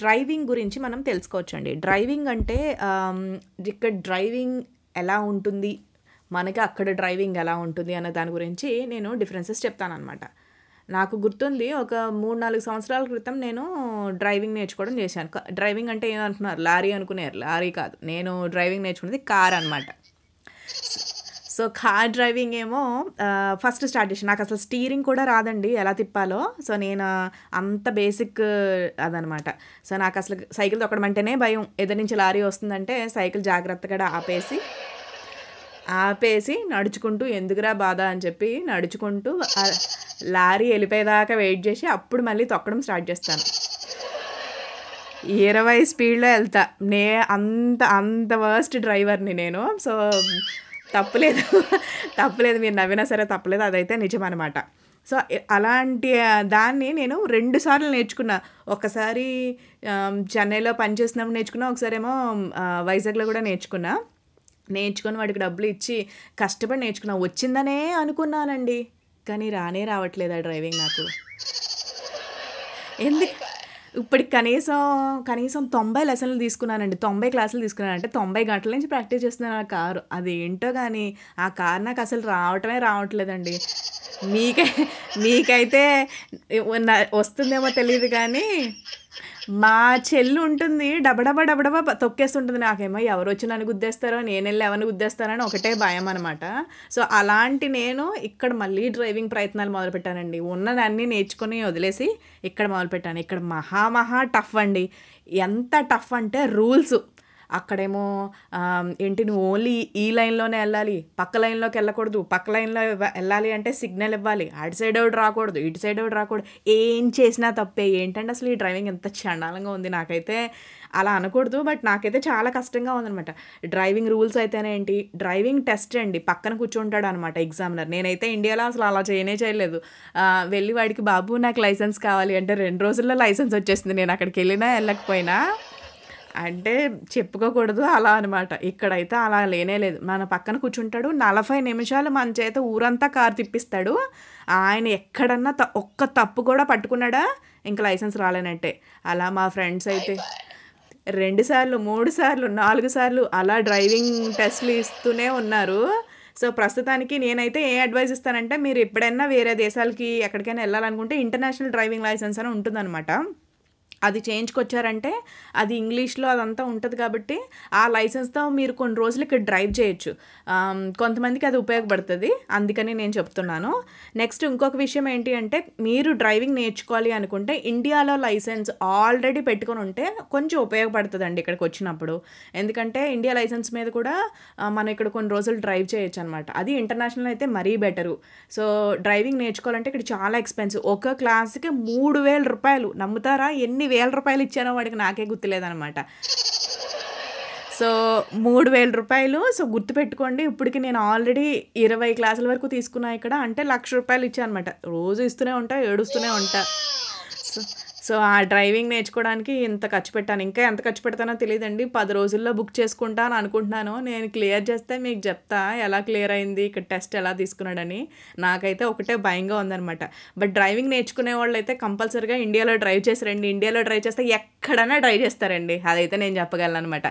Driving గురించి మనం తెలుసుకోవచ్చండి. Driving అంటే ఇక్కడ డ్రైవింగ్ ఎలా ఉంటుంది? మనకి అక్కడ డ్రైవింగ్ ఎలా ఉంటుంది? అన్న దాని గురించి నేను డిఫరెన్సెస్ చెప్తానమాట నాకు గుర్తుంది ఒక మూడు నాలుగు సంవత్సరాల క్రితం నేను డ్రైవింగ్ నేర్చుకోవడం చేశాను. డ్రైవింగ్ అంటే ఏమనుకున్నారు లారీ అనుకునేరు లారీ కాదు. నేను డ్రైవింగ్ నేర్చుకున్నది కార్ అనమాట సో కార్ డ్రైవింగ్ ఏమో ఫస్ట్ స్టార్ట్ చేసి నాకు అసలు స్టీరింగ్ కూడా రాదండి ఎలా తిప్పాలో. సో నేను అంత బేసిక్ అదనమాట. సో నాకు అసలు సైకిల్ తొక్కడం అంటేనే భయం. ఎదురు నుంచి లారీ వస్తుందంటే సైకిల్ జాగ్రత్తగా ఆపేసి ఆపేసి నడుచుకుంటూ ఎందుకురా బాధ అని చెప్పి నడుచుకుంటూ లారీ వెళ్ళిపోయేదాకా వెయిట్ చేసి అప్పుడు మళ్ళీ తొక్కడం స్టార్ట్ చేస్తాను. ఇరవై స్పీడ్లో వెళ్తా. నే అంత అంత వర్స్ట్ డ్రైవర్ని నేను. సో తప్పులేదు. తప్పలేదు మీరు నవ్వినా సరే తప్పలేదు అదైతే నిజం అనమాట సో అలాంటి దాన్ని నేను రెండు సార్లు నేర్చుకున్నా. ఒకసారి చెన్నైలో పనిచేసినప్పుడు నేర్చుకున్నా ఒకసారి ఏమో వైజాగ్లో కూడా నేర్చుకున్నా. నేర్చుకొని వాడికి డబ్బులు ఇచ్చి కష్టపడి నేర్చుకున్నా. వచ్చిందనే అనుకున్నానండి. కానీ రానే రావట్లేదు ఆ డ్రైవింగ్ నాకు. ఎందుకు ఇప్పటికి కనీసం కనీసం తొంభై లెసన్లు తీసుకున్నానండి. తొంభై క్లాసులు తీసుకున్నాను. అంటే తొంభై గంటల నుంచి ప్రాక్టీస్ చేస్తున్నాను ఆ కారు. అది ఏంటో కానీ ఆ కారు నాకు అసలు రావటమే రావట్లేదండి. మీకై మీకైతే వస్తుందేమో తెలియదు కానీ మా చెల్లి ఉంటుంది డబడబా డబడబా తొక్కేస్తుంటుంది. నాకేమో ఎవరు వచ్చి నన్ను గుద్దేస్తారో నేను వెళ్ళి ఎవరిని గుద్దేస్తారని ఒకటే భయం అనమాట సో అలాంటి నేను ఇక్కడ మళ్ళీ డ్రైవింగ్ ప్రయత్నాలు మొదలుపెట్టానండి. ఉన్నదాన్ని నేర్చుకొని వదిలేసి ఇక్కడ మొదలుపెట్టాను. ఇక్కడ మహా మహా టఫ్ అండి. ఎంత టఫ్ అంటే రూల్స్. అక్కడేమో ఏంటి నువ్వు ఓన్లీ ఈ లైన్లోనే వెళ్ళాలి పక్క లైన్లోకి వెళ్ళకూడదు పక్క లైన్లో వెళ్ళాలి అంటే సిగ్నల్ ఇవ్వాలి అటు సైడ్ ఒకటి రాకూడదు ఇటు సైడ్ ఒకటి రాకూడదు ఏం చేసినా తప్పే. ఏంటంటే అసలు ఈ డ్రైవింగ్ ఎంత చండాలంగా ఉంది. నాకైతే అలా అనకూడదు బట్ నాకైతే చాలా కష్టంగా ఉందనమాట డ్రైవింగ్ రూల్స్ అయితేనే ఏంటి డ్రైవింగ్ టెస్ట్ అండి పక్కన కూర్చుంటాడు అనమాట ఎగ్జామినర్. నేనైతే ఇండియాలో అసలు అలా చేయనే చేయలేదు. వెళ్ళి వాడికి బాబు నాకు లైసెన్స్ కావాలి అంటే రెండు రోజుల్లో లైసెన్స్ వచ్చేసింది. నేను అక్కడికి వెళ్ళినా వెళ్ళకపోయినా అంటే చెప్పుకోకూడదు అలా అనమాట ఇక్కడైతే అలా లేనే లేదు. మన పక్కన కూర్చుంటాడు నలభై నిమిషాలు మన చేత ఊరంతా కారు తిప్పిస్తాడు. ఆయన ఎక్కడన్నా త- ఒక్క తప్పు కూడా పట్టుకున్నాడా? ఇంకా లైసెన్స్ రాలేనట్టే. అలా మా ఫ్రెండ్స్ అయితే రెండు సార్లు మూడు సార్లు నాలుగు సార్లు అలా డ్రైవింగ్ టెస్ట్లు ఇస్తూనే ఉన్నారు. సో ప్రస్తుతానికి నేనైతే ఏ అడ్వైజ్ ఇస్తానంటే మీరు ఎప్పుడైనా వేరే దేశాలకి ఎక్కడికైనా వెళ్ళాలనుకుంటే ఇంటర్నేషనల్ డ్రైవింగ్ లైసెన్స్ అని ఉంటుందన్నమాట. అది చేయించుకొచ్చారంటే అది ఇంగ్లీష్లో అదంతా ఉంటుంది కాబట్టి ఆ లైసెన్స్తో మీరు కొన్ని రోజులు ఇక్కడ డ్రైవ్ చేయొచ్చు. కొంతమందికి అది ఉపయోగపడుతుంది. అందుకని నేను చెప్తున్నాను. నెక్స్ట్ ఇంకొక విషయం ఏంటి అంటే మీరు డ్రైవింగ్ నేర్చుకోవాలి అనుకుంటే ఇండియాలో లైసెన్స్ ఆల్రెడీ పెట్టుకొని ఉంటే కొంచెం ఉపయోగపడుతుందండి ఇక్కడికి వచ్చినప్పుడు. ఎందుకంటే ఇండియా లైసెన్స్ మీద కూడా మనం ఇక్కడ కొన్ని రోజులు డ్రైవ్ చేయొచ్చు అనమాట అది ఇంటర్నేషనల్ అయితే మరీ బెటరు. సో డ్రైవింగ్ నేర్చుకోవాలంటే ఇక్కడ చాలా ఎక్స్పెన్సివ్. ఒక క్లాస్కి మూడు వేల రూపాయలు. నమ్ముతారా? ఎన్ని వేల రూపాయలు ఇచ్చానో వాడికి నాకే గుర్తులేదనమాట సో మూడు వేల రూపాయలు. సో గుర్తుపెట్టుకోండి ఇప్పటికి నేను ఆల్రెడీ ఇరవై క్లాసుల వరకు తీసుకున్నా ఇక్కడ. అంటే లక్ష రూపాయలు ఇచ్చాను అనమాట రోజు ఇస్తూనే ఉంటా ఏడుస్తూనే ఉంటా. సో ఆ డ్రైవింగ్ నేర్చుకోవడానికి ఇంత ఖర్చు పెట్టాను. ఇంకా ఎంత ఖర్చు పెడతానో తెలియదండి పది రోజుల్లో బుక్ చేసుకుంటాను అనుకుంటున్నాను. నేను క్లియర్ చేస్తే మీకు చెప్తా ఎలా క్లియర్ అయింది ఇక్కడ టెస్ట్ ఎలా తీసుకున్నాడని. నాకైతే ఒకటే భయంగా ఉందనమాట బట్ డ్రైవింగ్ నేర్చుకునే వాళ్ళు అయితే కంపల్సరీగా ఇండియాలో డ్రైవ్ చేసి రండి. ఇండియాలో డ్రైవ్ చేస్తే ఎక్కడైనా డ్రైవ్ చేస్తారండి. అదైతే నేను చెప్పగలను అనమాట